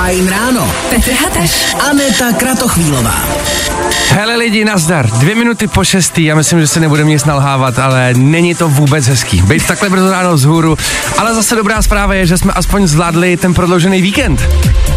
Fajn ráno. Petr Hateš. Aneta Kratochvílová. Hele lidi, nazdar. Dvě minuty po šestý, já myslím, že se nebudeme nic nalhávat, ale není to vůbec hezký. Být takhle brzo ráno vzhůru, ale zase dobrá zpráva je, že jsme aspoň zvládli ten prodloužený víkend.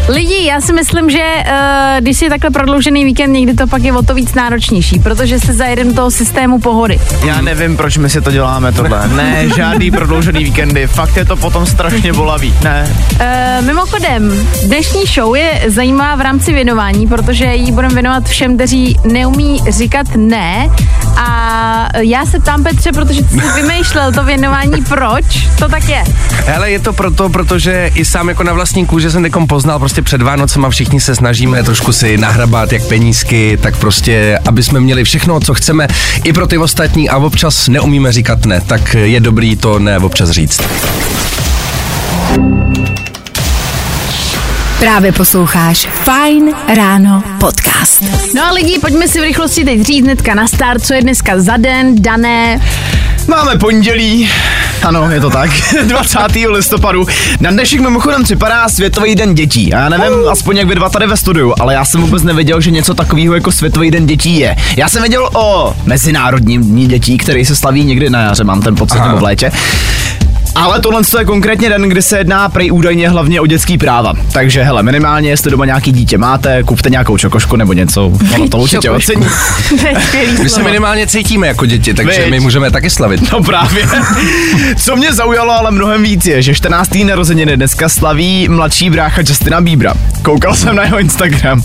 Lidi, já si myslím, že uh, když si takhle prodloužený víkend, někdy to pak je o to víc náročnější, protože se zajedeme do toho systému pohody. Já nevím, proč my si to děláme tohle. Ne, žádný prodloužený víkendy. Fakt je to potom strašně bolavý. Ne. Uh, mimochodem, dnešní show je zajímavá v rámci věnování, protože jí budeme věnovat všem, kteří neumí říkat ne. A já se ptám Petře, protože ty jsi vymýšlel to věnování, proč to tak je. Hele, je to proto, protože i sám jako na vlastní kůže jsem teďkom poznal prostě před Vánocema všichni se snažíme trošku si nahrabat jak penízky, tak prostě, aby jsme měli všechno, co chceme i pro ty ostatní a občas neumíme říkat ne, tak je dobrý to ne občas říct. Právě posloucháš Fajn ráno podcast. No a lidi, pojďme si v rychlosti teď říct hnedka na start, co je dneska za den, dané. Máme pondělí, ano, je to tak, 20. listopadu. Na dnešek mimochodem připadá Světový den dětí. A já nevím, uh. aspoň jak vy dva tady ve studiu, ale já jsem vůbec nevěděl, že něco takového jako Světový den dětí je. Já jsem věděl o Mezinárodním dní dětí, který se slaví někdy na jaře, mám ten pocit, nebo v létě. Ale tohle je konkrétně den, kdy se jedná prej údajně hlavně o dětský práva. Takže hele, minimálně, jestli doma nějaký dítě máte, kupte nějakou čokošku nebo něco, ono to určitě ocení. My se minimálně cítíme jako děti, takže Viď? my můžeme taky slavit. No právě. Co mě zaujalo ale mnohem víc je, že 14. narozeniny dneska slaví mladší brácha Justina Bíbra. Koukal jsem na jeho Instagram.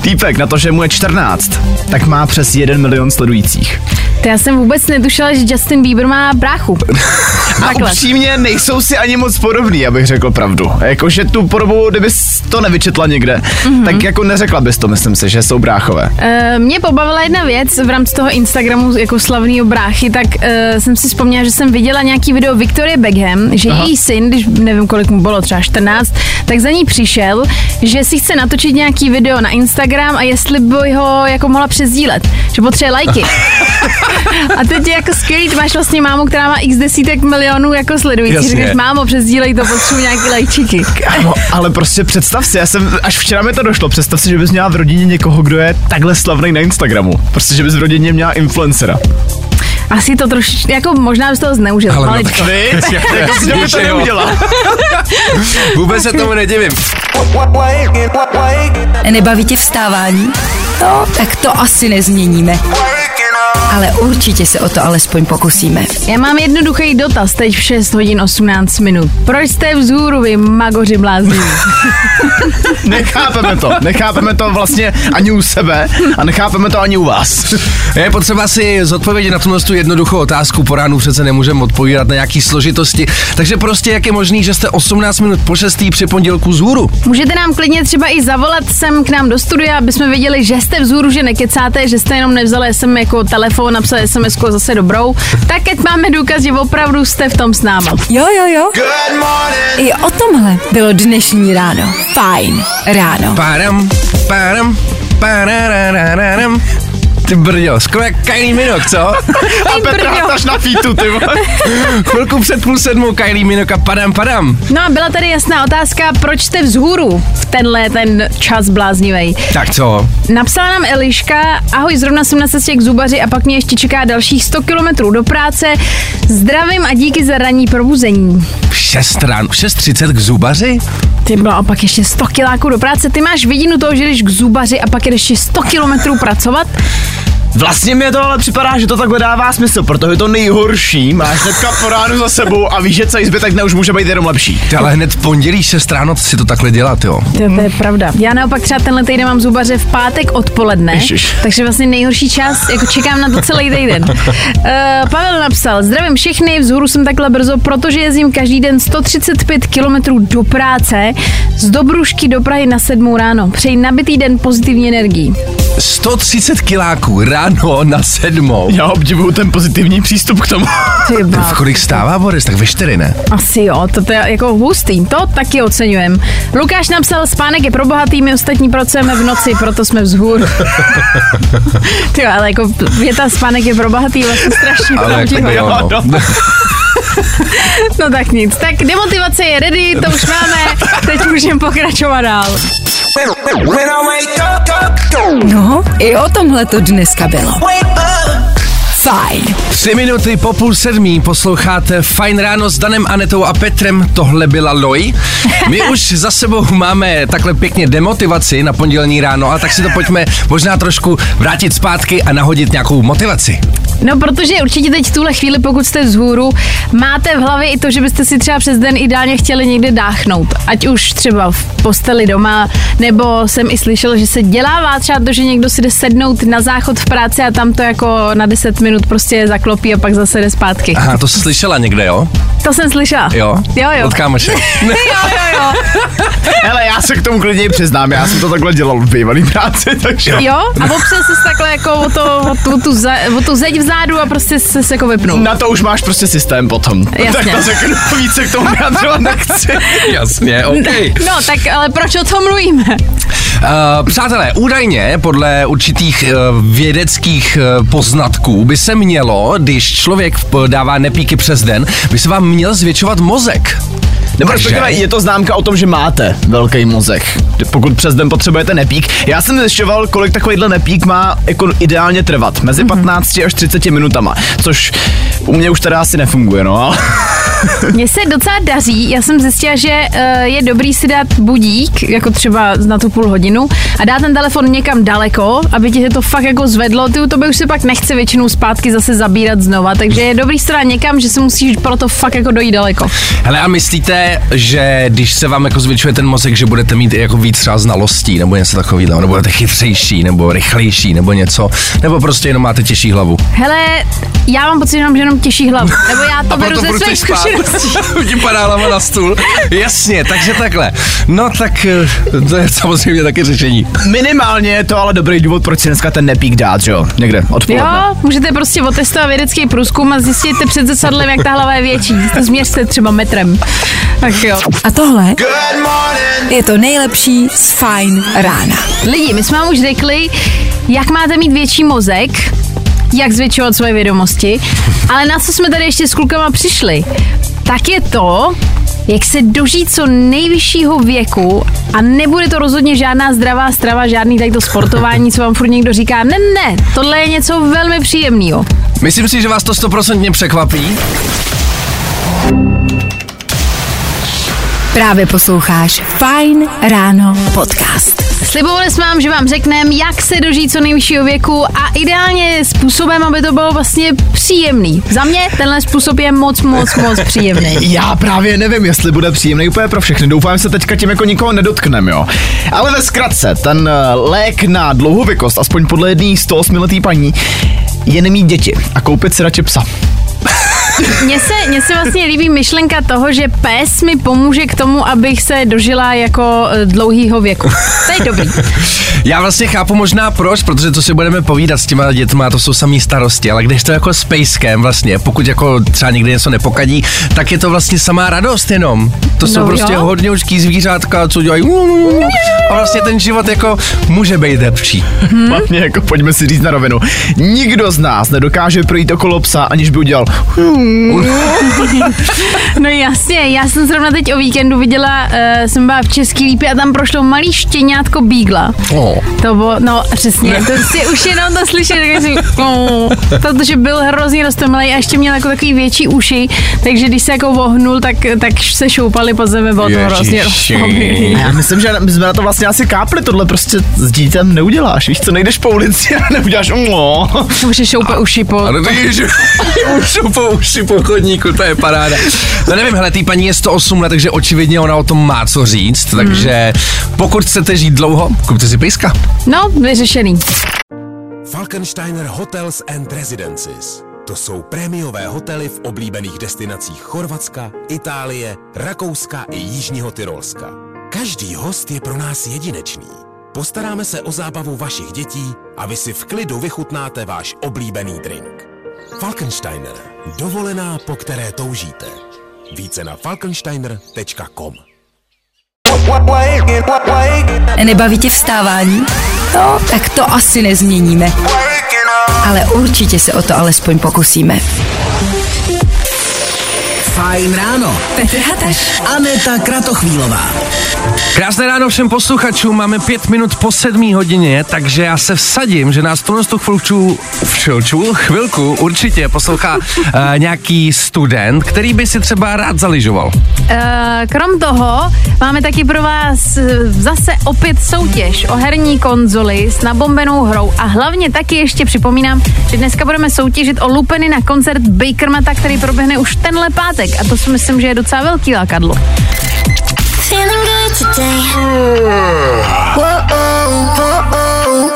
Týpek na to, že mu je 14, tak má přes 1 milion sledujících. To já jsem vůbec netušila, že Justin Bieber má bráchu. A Takhle. Upřímně nejsou si ani moc podobný, abych řekl pravdu. Jakože tu podobu, kdybys to nevyčetla někde, mm-hmm. tak jako neřekla bys to, myslím si, že jsou bráchové. Uh, mě pobavila jedna věc v rámci toho Instagramu jako slavného bráchy, tak uh, jsem si vzpomněla, že jsem viděla nějaký video Victorie Beckham, že Aha. její syn, když nevím, kolik mu bylo, třeba 14, tak za ní přišel, že si chce natočit nějaký video na Instagram a jestli by ho jako mohla přezdílet, že potřebuje lajky. a teď je jako skvělý, ty máš vlastně mámu, která má x desítek milionů jako sledujících, Jasně. říkáš, mámo, přezdílej to, potřebuji nějaký lajčiky. No, ale prostě představ si, já jsem, až včera mi to došlo, představ si, že bys měla v rodině někoho, kdo je takhle slavný na Instagramu. Prostě, že bys v rodině měla influencera. Asi to trošičku, jako možná bys toho zneužil. Ale no maličko. Víš? jako si to by to jo. neudělala. Vůbec se tomu nedivím. Nebaví tě vstávání? No, tak to asi nezměníme. Ale určitě se o to alespoň pokusíme. Já mám jednoduchý dotaz teď v 6 hodin 18 minut. Proč jste vzhůru, vy magoři blázni? Nechápeme to. Nechápeme to vlastně ani u sebe a nechápeme to ani u vás. Je potřeba si zodpovědět na tuhle tu jednoduchou otázku. Po ránu přece nemůžeme odpovídat na nějaký složitosti. Takže prostě jak je možný, že jste 18 minut po 6. při pondělku z hůru? Můžete nám klidně třeba i zavolat sem k nám do studia, aby jsme věděli, že jste vzhůru, že nekecáte, že jste jenom nevzali sem jako telefon, napsali SMS zase dobrou. Tak ať máme důkaz, že opravdu jste v tom s náma. Jo, jo, jo. I o tomhle bylo dnešní ráno. Fajn ráno. Páram, páram. Ty brďo, skoro jak Kylie Minogue, co? A Petra. Hataš na feetu, ty vole. Chvilku před půl sedmou Kylie Minogue a padam, padam. No a byla tady jasná otázka, proč jste vzhůru v tenhle ten čas bláznivej. Tak co? Napsala nám Eliška, ahoj, zrovna jsem na cestě k zubaři a pak mě ještě čeká dalších 100 kilometrů do práce. Zdravím a díky za ranní probuzení. V 6 ráno, v 6.30 k zubaři? Ty bylo a pak ještě 100 kiláků do práce. Ty máš vidinu toho, že jdeš k zubaři a pak jdeš ještě 100 kilometrů pracovat? Vlastně mi to ale připadá, že to takhle dává smysl, protože to nejhorší máš hnedka po ránu za sebou a víš, že celý zbytek dne už může být jenom lepší. Ty ale hned v pondělí 6 ráno si to takhle dělat, jo. To, to je pravda. Já naopak třeba tenhle týden mám zubaře v pátek odpoledne, Ježiš. takže vlastně nejhorší čas, jako čekám na to celý týden. Uh, Pavel napsal, zdravím všechny, vzhůru jsem takhle brzo, protože jezdím každý den 135 kilometrů do práce, z Dobrušky do Prahy na 7 ráno. Přeji nabitý den pozitivní energií. 130 kiláků ráno na sedmou. Já obdivuju ten pozitivní přístup k tomu. Ty V kolik stává Boris? Tak ve čtyři, ne? Asi jo, to je jako hustý, to taky oceňujem. Lukáš napsal, spánek je pro bohatý, my ostatní pracujeme v noci, proto jsme vzhůru. Ty jo, ale jako věta spánek je pro bohatý, vlastně strašně Ale jako no. No tak nic. Tak demotivace je ready, to už máme. Teď můžeme pokračovat dál. No, i o tomhle to dneska bylo. Fajn. Tři minuty po půl sedmí posloucháte Fajn ráno s Danem, Anetou a Petrem. Tohle byla Loj. My už za sebou máme takhle pěkně demotivaci na pondělní ráno, a tak si to pojďme možná trošku vrátit zpátky a nahodit nějakou motivaci. No, protože určitě teď v tuhle chvíli, pokud jste vzhůru, máte v hlavě i to, že byste si třeba přes den ideálně chtěli někde dáchnout. Ať už třeba v posteli doma, nebo jsem i slyšel, že se dělává třeba to, že někdo si jde sednout na záchod v práci a tam to jako na 10 minut prostě zaklopí a pak zase jde zpátky. Aha, to jsi slyšela někde, jo? To jsem slyšela. Jo? Jo, jo. Od kámoše. jo, jo, jo. Hele, já se k tomu klidně přiznám, já jsem to takhle dělal v bývalý práci, takže... Jo? A opřel jsi takhle jako o, to, o, tu, tu, za, o tu zeď vzadu a prostě se, se jako vypnul. Na to už máš prostě systém potom. Jasně. Tak to řeknu, víc se k tomu vyjadřovat nechci. Jasně, OK. No, tak ale proč o tom mluvíme? Uh, přátelé, údajně podle určitých uh, vědeckých uh, poznatků by se mělo, když člověk v- dává nepíky přes den, by se vám měl zvětšovat mozek. Nebo respektive je to známka o tom, že máte velký mozek. Pokud přes den potřebujete nepík. Já jsem zjišťoval, kolik takovýhle nepík má jako ideálně trvat. Mezi 15 až 30 minutama. Což u mě už teda asi nefunguje, no ale... Mně se docela daří, já jsem zjistila, že uh, je dobrý si dát budík, jako třeba na tu půl hodinu, a dát ten telefon někam daleko, aby tě to fakt jako zvedlo, ty to by už se pak nechce většinou zpátky zase zabírat znova, takže je dobrý si dát někam, že se musíš pro to fakt jako dojít daleko. Hele, a myslíte, že když se vám jako zvětšuje ten mozek, že budete mít jako víc třeba znalostí, nebo něco takového, nebo budete chytřejší, nebo rychlejší, nebo něco, nebo prostě jenom máte těžší hlavu? Hele, já mám pocit, že mám jenom těžší hlavu, nebo já to beru ze svých chceš zkušeností. Ti padá hlava na stůl. Jasně, takže takhle. No tak eh, to je samozřejmě taky řešení. Minimálně je to ale dobrý důvod, proč si dneska ten nepík dát, že jo? Někde odpoledne. Jo, můžete prostě otestovat vědecký průzkum a zjistíte před zrcadlem, jak ta hlava je větší. To změřte třeba metrem. Tak jo. A tohle je to nejlepší z Fajn rána. Lidi, my jsme vám už řekli, jak máte mít větší mozek, jak zvětšovat svoje vědomosti, ale na co jsme tady ještě s klukama přišli, tak je to, jak se dožít co nejvyššího věku a nebude to rozhodně žádná zdravá strava, žádný tady to sportování, co vám furt někdo říká. Ne, ne, tohle je něco velmi příjemného. Myslím si, že vás to stoprocentně překvapí. Právě posloucháš Fajn ráno podcast. Slibovali jsme vám, že vám řekneme, jak se dožít co nejvyššího věku a ideálně způsobem, aby to bylo vlastně příjemný. Za mě tenhle způsob je moc, moc, moc příjemný. Já právě nevím, jestli bude příjemný úplně pro všechny. Doufám, že se teďka tím jako nikoho nedotknem, jo. Ale ve zkratce, ten eh, lék na dlouhověkost, aspoň podle jedné 108 letý paní, je nemít děti a koupit si radši psa. Mně se, mně se vlastně líbí myšlenka toho, že pes mi pomůže k tomu, abych se dožila jako eh, dlouhýho věku. To je dobrý. Já vlastně chápu možná proč, protože to si budeme povídat s těma dětma, to jsou samý starosti, ale když to jako s pejskem vlastně, pokud jako třeba někdy něco nepokadí, tak je to vlastně samá radost jenom. To jsou No prostě jo. hodně užký zvířátka, co dělají a vlastně ten život jako může být lepší. Hmm? Jako pojďme si říct na rovinu. Nikdo z nás nedokáže projít okolo psa, aniž by udělal No jasně, já jsem zrovna teď o víkendu viděla, uh, jsem byla v Český lípě a tam prošlo malý štěňátko bígla. Oh. To bylo, no přesně, to si už jenom to slyšet, tak si, oh, protože byl hrozně roztomilý a ještě měl jako takový větší uši, takže když se jako vohnul, tak, tak se šoupali po zemi, bylo to hrozně roztomilý. A já myslím, že my jsme na to vlastně asi kápli, tohle prostě s dítem neuděláš, víš co, nejdeš po ulici a neuděláš no. Už je šoupe uši po... Že už po uši po chodníku, to je paráda. No nevím, hele, tý paní je 108 let, takže očividně ona o tom má co říct, takže pokud chcete žít dlouho, kupte si pejska. No, vyřešený. Falkensteiner Hotels and Residences. To jsou prémiové hotely v oblíbených destinacích Chorvatska, Itálie, Rakouska i Jižního Tyrolska. Každý host je pro nás jedinečný. Postaráme se o zábavu vašich dětí a vy si v klidu vychutnáte váš oblíbený drink. Falkensteiner. Dovolená, po které toužíte. Více na falkensteiner.com Nebaví tě vstávání? No, tak to asi nezměníme. Ale určitě se o to alespoň pokusíme. Fajn ráno. Petr Hateš. Aneta Kratochvílová. Krásné ráno všem posluchačům, máme pět minut po sedmí hodině, takže já se vsadím, že nás tuhle tu chvilku, chvilku, chvilku určitě poslouchá uh, nějaký student, který by si třeba rád zaližoval. Eh, Krom toho máme taky pro vás eh, zase opět soutěž o herní konzoli s nabombenou hrou a hlavně taky ještě připomínám, že dneska budeme soutěžit o lupeny na koncert Bakermata, který proběhne už tenhle pátek a to si myslím, že je docela velký lákadlo.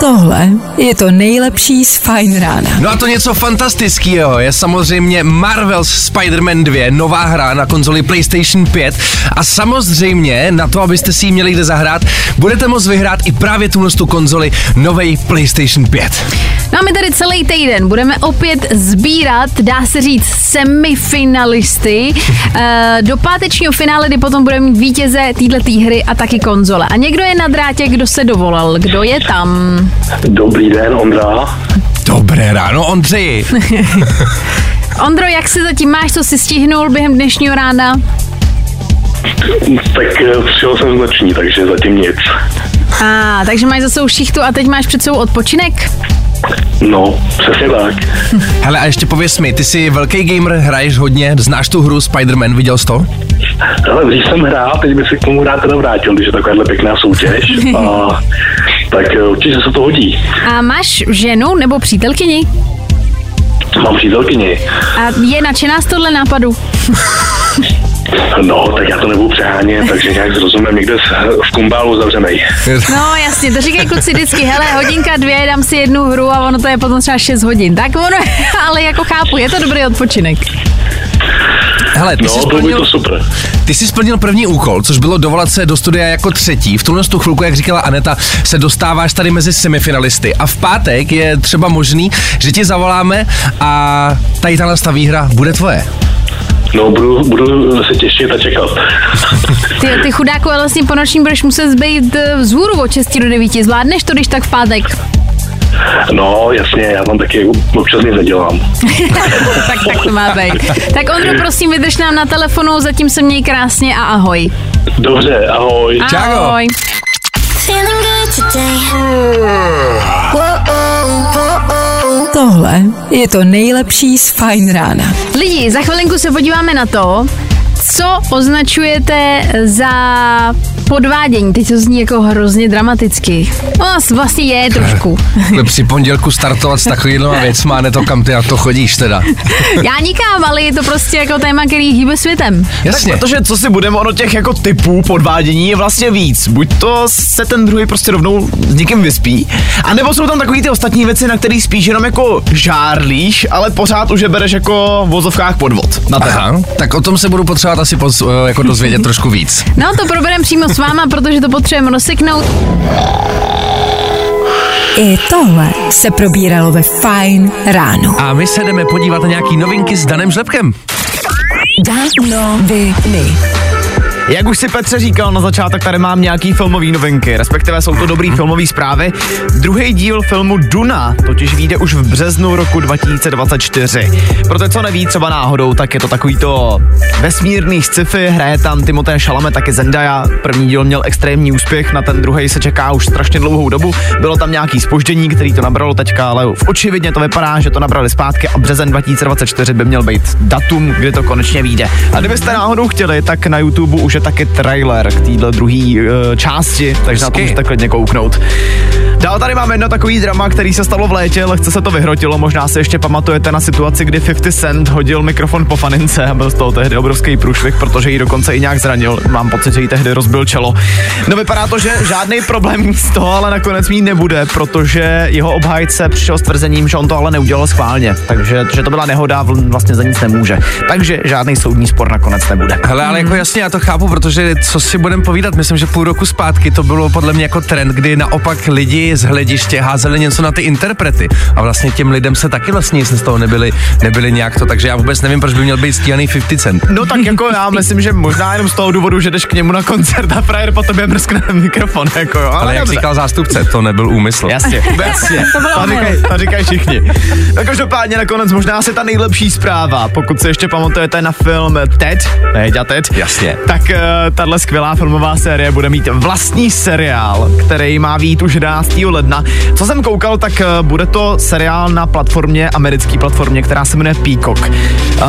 Tohle je to nejlepší z Fajn rána. No a to něco fantastického je samozřejmě Marvel's Spider-Man 2, nová hra na konzoli PlayStation 5 a samozřejmě na to, abyste si ji měli kde zahrát, budete moct vyhrát i právě tuhle tu konzoli novej PlayStation 5. No a my tady celý týden budeme opět sbírat, dá se říct, semifinalisty eh, do pátečního finále, kdy potom budeme mít vítěze této hry a taky konzole. A někdo je na drátě, kdo se dovolal. Kdo je tam? Dobrý den, Ondra. Dobré ráno, Ondřeji. Ondro, jak se zatím máš, co jsi stihnul během dnešního rána? Tak eh, přijel jsem z noční, takže zatím nic. A, takže máš zase už šichtu a teď máš před sebou odpočinek? No, přesně tak. Hele, a ještě pověs mi, ty jsi velký gamer, hraješ hodně, znáš tu hru Spider-Man, viděl jsi to? Ale dřív jsem hrál, teď bych se k tomu rád teda vrátil, když je takováhle pěkná soutěž. A, tak eh, určitě se to hodí. A máš ženu nebo přítelkyni? Mám přítelkyni. A je nadšená z tohle nápadu? No, tak já to nebudu přehánět, takže nějak zrozumím někde v, kumbálu zavřenej. No jasně, to říkají kluci vždycky, hele, hodinka dvě, dám si jednu hru a ono to je potom třeba 6 hodin. Tak ono, ale jako chápu, je to dobrý odpočinek. Hele, ty jsi No, by splnil, to super. ty jsi splnil první úkol, což bylo dovolat se do studia jako třetí. V tuhle tu chvilku, jak říkala Aneta, se dostáváš tady mezi semifinalisty. A v pátek je třeba možný, že ti zavoláme a tady ta výhra bude tvoje. No, budu, budu se těšit a čekat. Ty, ty chudáku, ale vlastně po nočním budeš muset zbejt eh, vzhůru od 6 do 9. Zvládneš to, když tak v pátek? No, jasně, já tam taky občas nic nedělám. tak, tak to má být. Tak Ondro, prosím, vydrž nám na telefonu, zatím se měj krásně a ahoj. Dobře, ahoj. Ahoj. Today. Tohle je to nejlepší z Fajn rána. Lidi, za chvilinku se podíváme na to, co označujete za podvádění. Teď to zní jako hrozně dramaticky. No, vlastně je trošku. Při pondělku startovat s takovýma věcma, ne to kam ty na to chodíš teda. Já nikam, ale je to prostě jako téma, který hýbe světem. Jasně. Tak protože co si budeme, ono těch jako typů podvádění je vlastně víc. Buď to se ten druhý prostě rovnou s někým vyspí, anebo jsou tam takový ty ostatní věci, na který spíš jenom jako žárlíš, ale pořád už je bereš jako v vozovkách podvod. Na. Aha, tak o tom se budu potřebovat asi poz, eh, jako dozvědět trošku víc. No to probereme přímo s váma, protože to potřebujeme rozseknout. I tohle se probíralo ve Fajn ráno. A my se jdeme podívat na nějaký novinky s Danem Žlepkem. Danoviny. Jak už si Petře říkal na začátek, tady mám nějaký filmový novinky, respektive jsou to dobrý filmové zprávy. Druhý díl filmu Duna totiž vyjde už v březnu roku 2024. Pro ty, co neví třeba náhodou, tak je to takový to vesmírný sci-fi, hraje tam Timothée Chalamet, taky Zendaya. První díl měl extrémní úspěch, na ten druhý se čeká už strašně dlouhou dobu. Bylo tam nějaký spoždění, který to nabralo teďka, ale v očividně to vypadá, že to nabrali zpátky a březen 2024 by měl být datum, kdy to konečně vyjde. A kdybyste náhodou chtěli, tak na YouTube už je taky trailer k téhle druhé uh, části, takže na to můžete klidně kouknout. Dál tady máme jedno takový drama, který se stalo v létě, lehce se to vyhrotilo. Možná si ještě pamatujete na situaci, kdy 50 Cent hodil mikrofon po fanince a byl z toho tehdy obrovský průšvih, protože ji dokonce i nějak zranil. Mám pocit, že jí tehdy rozbil čelo. No vypadá to, že žádný problém z toho ale nakonec mít nebude, protože jeho obhájce přišel s tvrzením, že on to ale neudělal schválně. Takže že to byla nehoda, vl- vlastně za nic nemůže. Takže žádný soudní spor nakonec nebude. Hele, ale jako jasně, já to chápu, protože co si budeme povídat, myslím, že půl roku zpátky to bylo podle mě jako trend, kdy naopak lidi z hlediště házeli něco na ty interprety. A vlastně těm lidem se taky vlastně nic z toho nebyli, nebyli nějak to, takže já vůbec nevím, proč by měl být stíhaný 50 Cent. No tak jako já myslím, že možná jenom z toho důvodu, že jdeš k němu na koncert a frajer po tobě mrskne mikrofon, jako jo. Ale jak dobře. říkal zástupce, to nebyl úmysl. Jasně, jasně. To to, říkají, to říkají všichni. No každopádně nakonec možná se ta nejlepší zpráva, pokud si ještě pamatujete na film Ted, ne, Ted, Jasně. tak uh, tahle skvělá filmová série bude mít vlastní seriál, který má být už 11. ledna. Co jsem koukal, tak uh, bude to seriál na platformě, americké platformě, která se jmenuje Peacock. Uh,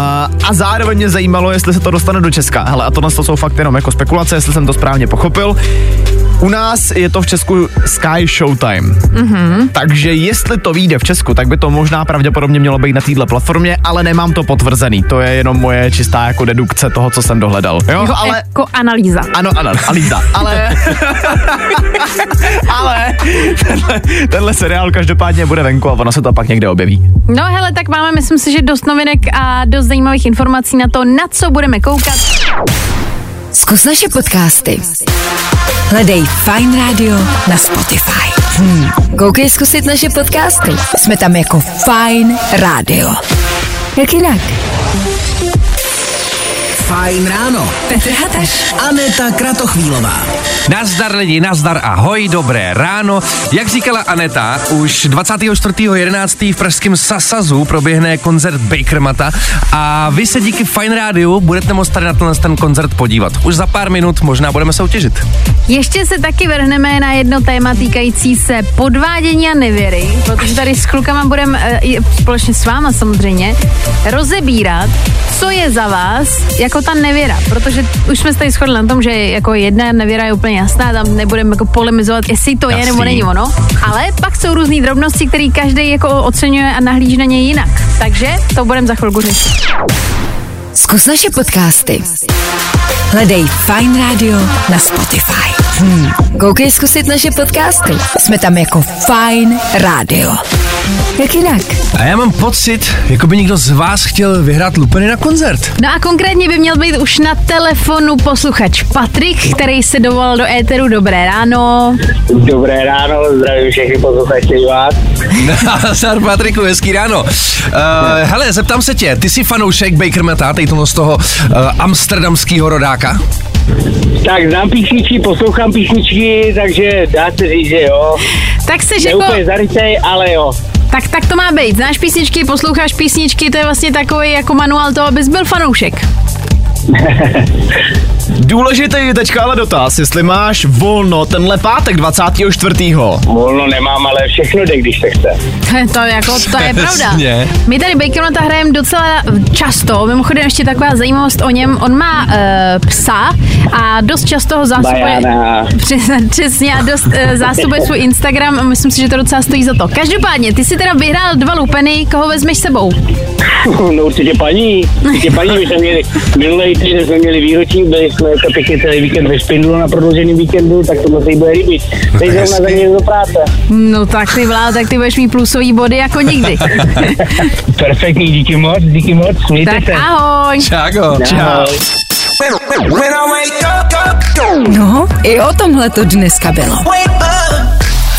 a zároveň mě zajímalo, jestli se to dostane do Česka. Hele, a tohle to jsou fakt jenom jako spekulace, jestli jsem to správně pochopil. U nás je to v Česku Sky Showtime. Mm-hmm. Takže jestli to vyjde v Česku, tak by to možná pravděpodobně mělo být na této platformě, ale nemám to potvrzený. To je jenom moje čistá jako dedukce toho, co jsem dohledal. Jo, Jako, ale... jako analýza. Ano, ano, Alíza, ale... ale tenhle, tenhle seriál každopádně bude venku a ono se to pak někde objeví. No hele, tak máme, myslím si, že dost novinek a dost zajímavých informací na to, na co budeme koukat. Zkus naše podcasty. Hledej Fine Radio na Spotify. Hmm. Koukej zkusit naše podcasty. Jsme tam jako Fine Radio. Jak jinak? Fajn ráno. Petr Hataš. Aneta Kratochvílová. Nazdar lidi, nazdar, ahoj, dobré ráno. Jak říkala Aneta, už 24.11. v pražském Sasazu proběhne koncert Bakermata a vy se díky Fine Rádiu budete moct tady na tenhle ten koncert podívat. Už za pár minut možná budeme soutěžit. Ještě se taky vrhneme na jedno téma týkající se podvádění a nevěry, protože tady s klukama budeme, e, společně s váma samozřejmě, rozebírat, co je za vás jako ta nevěra, protože už jsme se tady shodli na tom, že jako jedna nevěra je úplně jasná, tam nebudeme jako polemizovat, jestli to je Jasný. nebo není ono, ale pak jsou různé drobnosti, které každý jako oceňuje a nahlíží na ně jinak. Takže to budeme za chvilku řešit. Zkus naše podcasty. Hledej Fine Radio na Spotify. Hmm. Koukej zkusit naše podcasty. Jsme tam jako Fine Radio. Jak jinak? A já mám pocit, jako by někdo z vás chtěl vyhrát lupeny na koncert. No a konkrétně by měl být už na telefonu posluchač Patrik, který se dovolal do éteru. Dobré ráno. Dobré ráno, zdravím všechny posluchače i vás. Nazdar Patriku, hezký ráno. Uh, hele, zeptám se tě, ty jsi fanoušek Bakermata, tady z toho uh, amsterdamského rodáka? Tak znám písničky, poslouchám písničky, takže dá se říct, že jo. Tak seš Ne jako, zarytej, ale jo. tak, tak to má být. Znáš písničky, posloucháš písničky, to je vlastně takový jako manuál toho, abys byl fanoušek. Důležitý je teďka ale dotaz, jestli máš volno tenhle pátek 24. Volno nemám, ale všechno jde, když se chce. To, jako, to je pravda. Přesně. My tady Baconata hrajeme docela často, mimochodem ještě taková zajímavost o něm, on má uh, psa a dost často ho zásobuje, přesně, a dost uh, zásobuje svůj Instagram a myslím si, že to docela stojí za to. Každopádně, ty si teda vyhrál dva lupeny, koho vezmeš sebou? No určitě paní, určitě paní, my jsme měli, minulý týden jsme měli výročí, byli jsme to pěkně celý víkend ve Spindlu na prodloužený víkendu, tak to se jí bude líbit. Teď zrovna za do práce. No tak ty vlá, tak ty budeš mít plusový body jako nikdy. Perfektní, díky moc, díky moc, mějte tak se. ahoj. Čágo. Ahoj. No, i o tomhle to dneska bylo.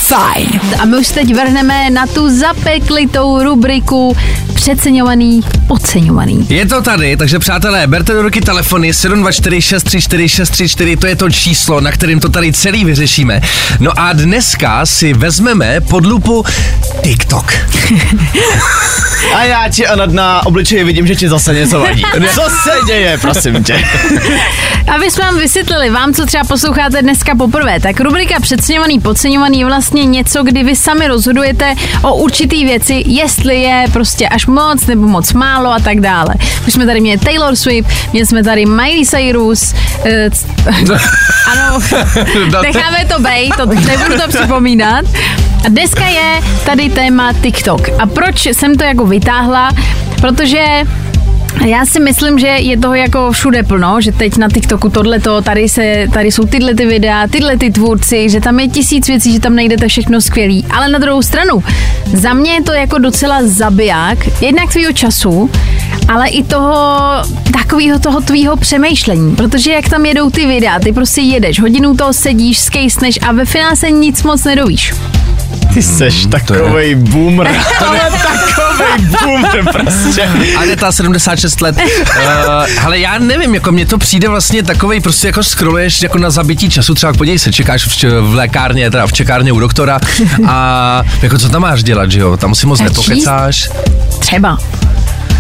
Fajn. A my už se teď vrhneme na tu zapeklitou rubriku přeceňovaný, podceňovaný. Je to tady, takže přátelé, berte do ruky telefony 724634634, to je to číslo, na kterým to tady celý vyřešíme. No a dneska si vezmeme pod lupu TikTok. A já ti Anad na obličeji vidím, že ti zase něco vadí. Co se děje, prosím tě? Aby jsme vám vysvětlili, vám, co třeba posloucháte dneska poprvé, tak rubrika Přeceňovaný, podceňovaný je vlastně něco, kdy vy sami rozhodujete o určitý věci, jestli je prostě až moc nebo moc málo a tak dále. Už jsme tady měli Taylor Swift, měli jsme tady Miley Cyrus, eh, ano, necháme to bejt, to nebudu to připomínat. A dneska je tady téma TikTok. A proč jsem to jako vytáhla? Protože já si myslím, že je toho jako všude plno, že teď na TikToku tohleto, tady, se, tady jsou tyhle ty videa, tyhle ty tvůrci, že tam je tisíc věcí, že tam najdete všechno skvělý. Ale na druhou stranu, za mě je to jako docela zabiják, jednak tvýho času, ale i toho takového toho tvýho přemýšlení, protože jak tam jedou ty videa, ty prostě jedeš, hodinu toho sedíš, skejsneš a ve finále se nic moc nedovíš. Ty seš takovej boomer. Ale takovej boomer prostě. Aneta, 76 let. Uh, ale já nevím, jako mně to přijde vlastně takovej, prostě jako scrolluješ jako na zabití času, třeba podívej se, čekáš v, č- v lékárně, teda v čekárně u doktora a jako co tam máš dělat, že jo? Tam si moc A nepokecáš. Třeba.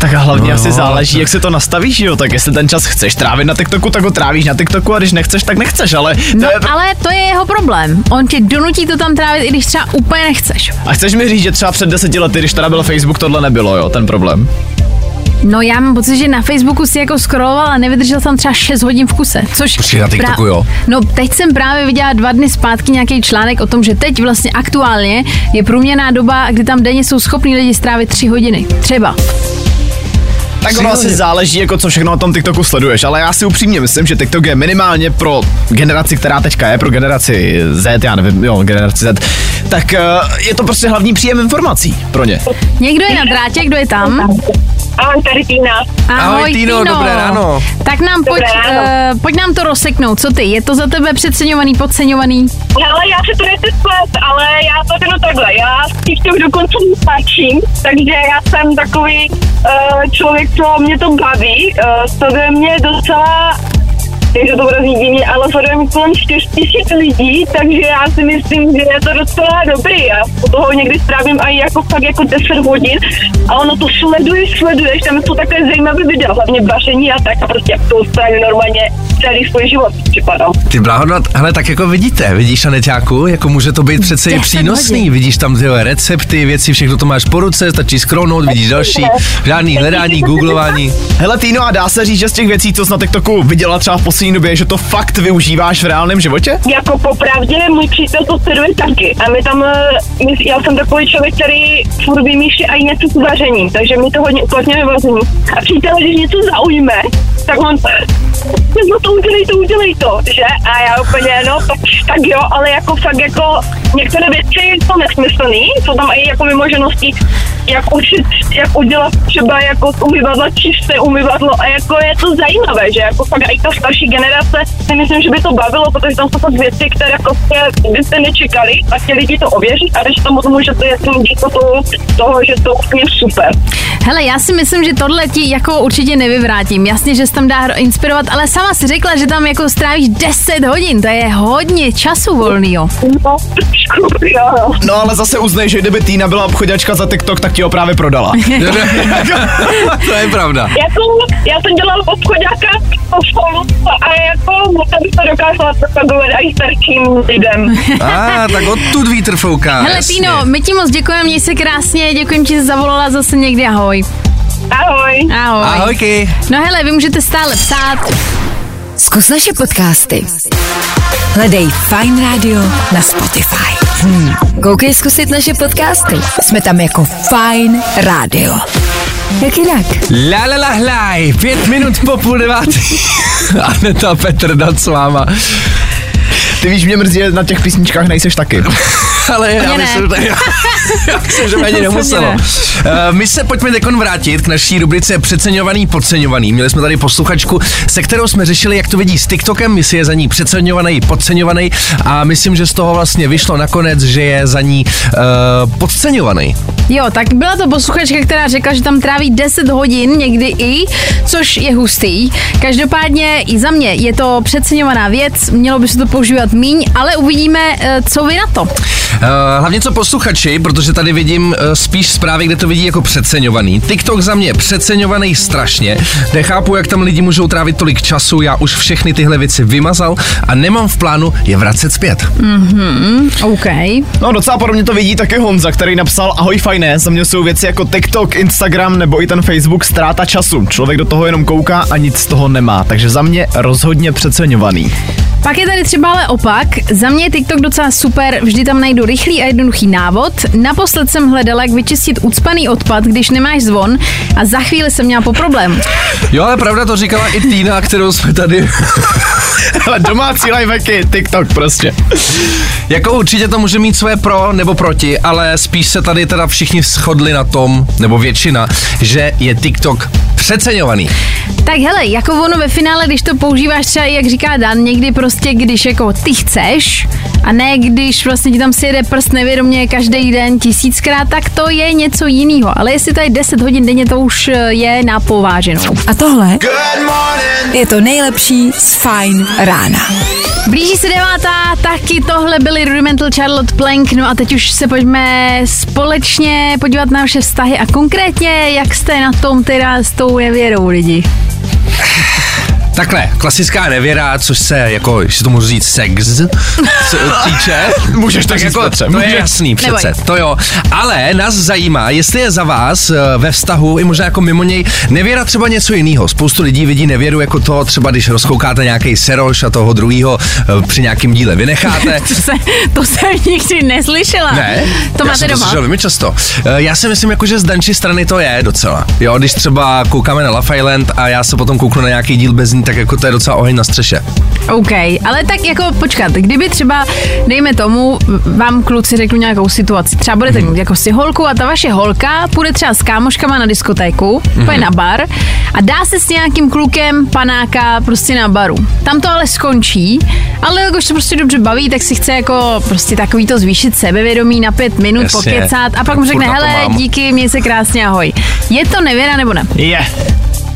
Tak a hlavně No. asi záleží, jak se to nastavíš, že jo? Tak jestli ten čas chceš trávit na TikToku, tak ho trávíš na TikToku a když nechceš, tak nechceš, ale... To No, je... ale to je jeho problém. On tě donutí to tam trávit, i když třeba úplně nechceš. A chceš mi říct, že třeba před deseti lety, když teda byl Facebook, tohle nebylo, jo, ten problém? No já mám pocit, že na Facebooku si jako scrolloval a nevydržel tam třeba 6 hodin v kuse. Což Počkej, na TikToku, jo? No teď jsem právě viděla dva dny zpátky nějaký článek o tom, že teď vlastně aktuálně je průměrná doba, kdy tam denně jsou schopní lidi strávit 3 hodiny. Třeba. Tak ono asi záleží, jako co všechno na tom TikToku sleduješ, ale já si upřímně myslím, že TikTok je minimálně pro generaci, která teďka je, pro generaci Z, já nevím, jo, generaci Z, tak eh, je to prostě hlavní příjem informací pro ně. Někdo je na drátě, kdo je tam? Ahoj, tady Týna. Ahoj, Týno, dobré ráno. Tak nám pojď, Dobré ráno. uh, pojď nám to rozseknout. Co ty? Je to za tebe přeceňovaný, podceňovaný? Hele, já se to nechci splet, ale já to řeknu takhle. Já s TikTok dokonce nepáčím, takže já jsem takový uh, člověk, co mě to baví. Uh, sleduje mě docela takže to bude divně, ale sleduje mi kolem 4 tisíc lidí, takže já si myslím, že je to docela dobrý. Já u toho někdy strávím i jako fakt jako 10 hodin a ono to sleduješ, sleduješ, tam jsou takové zajímavé videa, hlavně vaření a tak a prostě to strávím normálně celý svůj život připadá. Ty no, ale tak jako vidíte, vidíš Aneťáku, jako může to být přece i 10 přínosný, hodin. vidíš tam tyhle recepty, věci, všechno to máš po ruce, stačí scrollnout, vidíš další, žádný hledání, googlování. Hele Týno, a dá se říct, že z těch věcí, co jsi na TikToku viděla třeba v poslední době, že to fakt využíváš v reálném životě? Jako popravdě, můj přítel to sleduje taky. A my tam, eh, my, já jsem takový člověk, který furt vymýšlí i něco s vařením, takže my to hodně uplatňujeme vaření. A přítel, když něco zaujme, tak on, no to udělej to, udělej to, že? A já úplně, no tak, tak jo, ale jako fakt jako některé věci jsou nesmyslný, jsou tam i jako možnosti, jak učit, jak udělat třeba jako z umyvadla čisté umyvadlo a jako je to zajímavé, že jako fakt i ta starší generace si myslím, že by to bavilo, protože tam jsou fakt věci, které prostě byste nečekali a ti lidi to ověří a když tomu tomu, že to je tím díko toho, toho, že to úplně super. Hele, já si myslím, že tohle ti jako určitě nevyvrátím. Jasně, že se tam dá inspirovat, ale sama si řekla, že tam jako strávíš 10 hodin, to je hodně času volnýho. No. No ale zase uznej, že kdyby Týna byla obchodačka za TikTok, tak ti ho právě prodala. to je pravda. Jako, já jsem dělala obchodáka po školu a jako bych to dokázala propagovat i starším lidem. A, ah, tak odtud vítr fouká. Hele, jasně. Týno, my ti moc děkujeme, měj se krásně, děkujem ti, že jsi zavolala zase někdy, ahoj. Ahoj. Ahoj. Ahojky. No hele, vy můžete stále psát. Zkus naše podcasty. Hledej Fine Radio na Spotify. Hmm. Koukej zkusit naše podcasty. Jsme tam jako Fine Radio. Jak jinak? La la la hlaj, pět minut po půl devátý. Aneta Petr nad s váma. Ty víš, mě mrzí, že na těch písničkách nejseš taky. Ale já ne. myslím, že, já myslím, že by ani nemuselo. ne. Uh, my se pojďme teď vrátit k naší rubrice Přeceňovaný, podceňovaný. Měli jsme tady posluchačku, se kterou jsme řešili, jak to vidí s TikTokem, jestli je za ní přeceňovaný, podceňovaný a myslím, že z toho vlastně vyšlo nakonec, že je za ní uh, podceňovaný. Jo, tak byla to posluchačka, která řekla, že tam tráví 10 hodin někdy i, což je hustý. Každopádně i za mě je to přeceňovaná věc, mělo by se to používat míň, ale uvidíme, eh, co vy na to. Uh, hlavně co posluchači, protože tady vidím uh, spíš zprávy, kde to vidí jako přeceňovaný. TikTok za mě přeceňovaný strašně. Nechápu, jak tam lidi můžou trávit tolik času, já už všechny tyhle věci vymazal a nemám v plánu je vracet zpět. OK. No docela podobně to vidí také Honza, který napsal Ahoj fajné, za mě jsou věci jako TikTok, Instagram nebo i ten Facebook ztráta času. Člověk do toho jenom kouká a nic z toho nemá, takže za mě rozhodně přeceňovaný. Pak je tady třeba ale opak. Za mě je TikTok docela super, vždy tam najdu rychlý a jednoduchý návod. Naposled jsem hledala, jak vyčistit ucpaný odpad, když nemáš zvon a za chvíli jsem měla po problému. Jo, ale pravda to říkala i Týna, kterou jsme tady Ale domácí lifehacky, TikTok prostě. Jako určitě to může mít své pro nebo proti, ale spíš se tady teda všichni shodli na tom, nebo většina, že je TikTok Přeceňovaný. Tak hele, jako ono ve finále, když to používáš třeba, jak říká Dan, někdy prostě, když jako ty chceš a ne když vlastně ti tam si jede prst nevědomě každý den tisíckrát, tak to je něco jiného. Ale jestli tady 10 hodin denně, to už eh, je na pováženou. A tohle je to nejlepší z Fine rána. Blíží se devátá, taky tohle byly Rudimental Charlotte Plank, no a teď už se pojďme společně podívat na naše vztahy a konkrétně, jak jste na tom teda s tou nevěrou lidi. Takhle, klasická nevěra, což se, jako, jestli to můžu říct, sex se týče. Můžeš to tak říct, jako, Petře, to je jasný přece, Neboj. to jo. Ale nás zajímá, jestli je za vás eh, ve vztahu i možná jako mimo něj nevěra třeba něco jiného. Spoustu lidí vidí nevěru jako to, třeba když rozkoukáte nějaký seroš a toho druhého při nějakém díle vynecháte. To, se, to jsem nikdy neslyšela. Ne, To já máte jsem doma? slyšel velmi často. Eh, Já si myslím, jako, že z Danči strany to je docela. Jo, když třeba koukáme na Love Island a já se potom kouknu na nějaký díl bez ní, tak jako to je docela oheň na střeše. OK, ale tak jako počkat, kdyby třeba, dejme tomu, vám kluci řeknu nějakou situaci, třeba budete Mhm. mít jako si holku a ta vaše holka půjde třeba s kámoškama na diskotéku, Mhm. půjde na bar a dá se s nějakým klukem panáka prostě na baru. Tam to ale skončí, ale jakož se prostě dobře baví, tak si chce jako prostě takový to zvýšit sebevědomí na pět minut, Jasně. pokecat a pak Tak mu řekne, hele, mám." díky, měj se krásně, ahoj. Je to nevěra nebo ne? Je.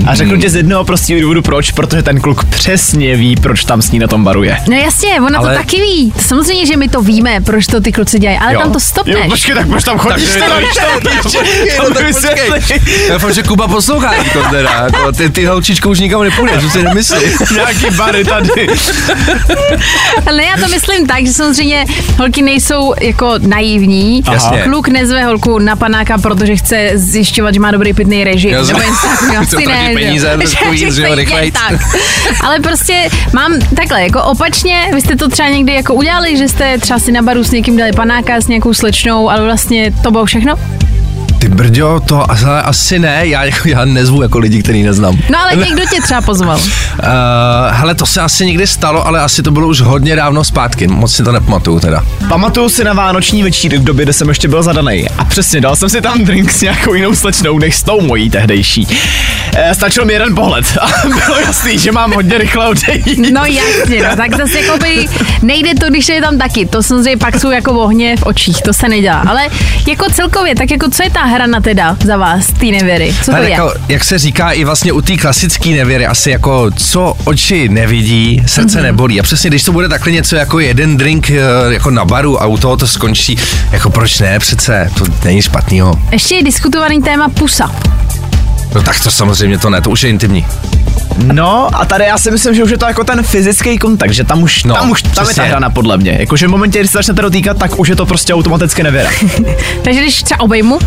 A řeknu ti z jednoho prostého důvodu proč, protože ten kluk přesně ví, proč tam s ní na tom baru je. No jasně, ona Ale- to taky ví. Samozřejmě, že my to víme, proč to ty kluci dělají, ale Jo. tam to stopneš. Jo, počkej, tak proč tam chodíš? Takže teda, no tak. Já doufám, že Kuba poslouchá to teda. Jako, ty, ty holčičko už nikam nepůjdeš, už si nemyslí. Nějaký bary tady. Ale já to myslím tak, že samozřejmě holky nejsou jako naivní. Jasně. Kluk nezve holku na panáka, protože chce zjišťovat, že má dobrý pitný režim. Nebo takového. Chce Asi ne, že. Peníze, trošku jíst, že jo, tak. Ale prostě mám takhle, jako opačně, vy jste to třeba někdy jako udělali, že jste třeba si na baru s někým dali panáka, s nějakou slečnou, ale vlastně to bylo všechno? Ty brďo, to asi, asi ne, já, jako- já nezvu jako lidi, který neznám. No ale někdo tě třeba pozval. Uh, hele, to se asi někdy stalo, ale asi to bylo už hodně dávno zpátky, moc si to nepamatuju teda. Pamatuju si na vánoční večírek v době, kdy jsem ještě byl zadaný. A přesně, dal jsem si tam drink s nějakou jinou slečnou, než s tou mojí tehdejší. E, stačil mi jeden pohled a bylo jasný, že mám hodně rychle odejít. No jasně, no, tak zase jakoby nejde to, když je tam taky. To samozřejmě pak jsou jako ohně v očích, to se nedělá. Ale jako celkově, tak jako co je ta hrana teda za vás, ty nevěry? Co to Ale je? jako, jak se říká i vlastně u té klasické nevěry, asi jako co oči nevidí, srdce Mhm. mm-hmm. nebolí. A přesně, když to bude takhle něco jako jeden drink eh, jako na baru a u toho to skončí, jako proč ne, přece, to není špatnýho. Ještě je diskutovaný téma pusa. No tak to samozřejmě to ne, to už je intimní. No a tady já si myslím, že už je to jako ten fyzický kontakt, že tam už, No, tam už tam je ta hrana podle mě. Jakože v momentě, kdy se začnete dotýkat, tak už je to prostě automaticky nevěra. Takže když třeba obejmu,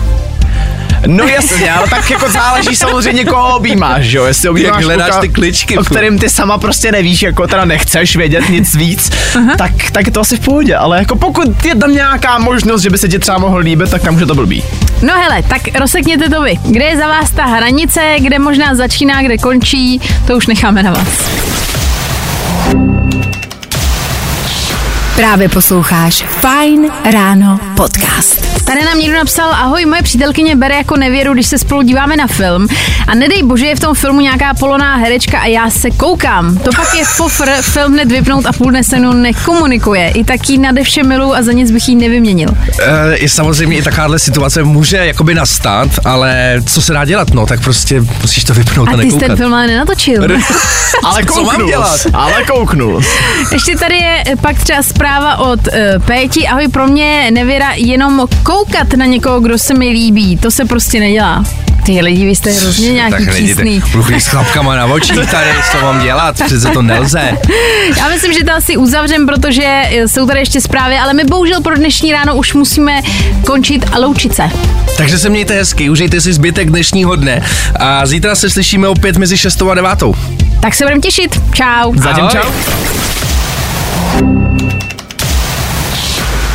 No jasně, ale tak jako záleží samozřejmě, koho objímáš, že jo? Jestli objímáš hledáš kluka, ty kličky o kterým ty sama prostě nevíš, jako teda nechceš vědět nic víc, tak, tak je to asi v pohodě, ale jako pokud je tam nějaká možnost, že by se ti třeba mohl líbit, tak tam už je to blbý. no hele, tak rozsekněte to vy. Kde je za vás ta hranice, kde možná začíná, kde končí, to už necháme na vás. Právě posloucháš Fine Ráno podcast. Tady nám někdo napsal, ahoj, moje přítelkyně bere jako nevěru, když se spolu díváme na film a nedej bože je v tom filmu nějaká poloná herečka a já se koukám. To pak je fofr, film hned vypnout a půl dne se mnou nekomunikuje. I tak jí nade vše milu a za nic bych jí nevyměnil. E, I samozřejmě i takováhle situace může jakoby nastat, ale co se dá dělat, no, tak prostě musíš to vypnout a, A ty jsi nekoukat. ten film ale nenatočil. Ale Co mám kouknul, ale kouknul. jsi. Ještě tady je pak třeba zpráva od uh, Péti. Ahoj, pro mě nevěra jenom koukat na někoho, kdo se mi líbí. To se prostě nedělá. Ty lidi, vy jste hrozně nějaký tak přísný. Budu s chlapkama na očích tady, co mám dělat, přece to nelze. Já myslím, že to asi uzavřem, protože eh, jsou tady ještě zprávy, ale my bohužel pro dnešní ráno už musíme končit a loučit se. Takže se mějte hezky, užijte si zbytek dnešního dne a zítra se slyšíme opět mezi 6 a 9. Tak se budeme těšit. Čau. Zatím čau.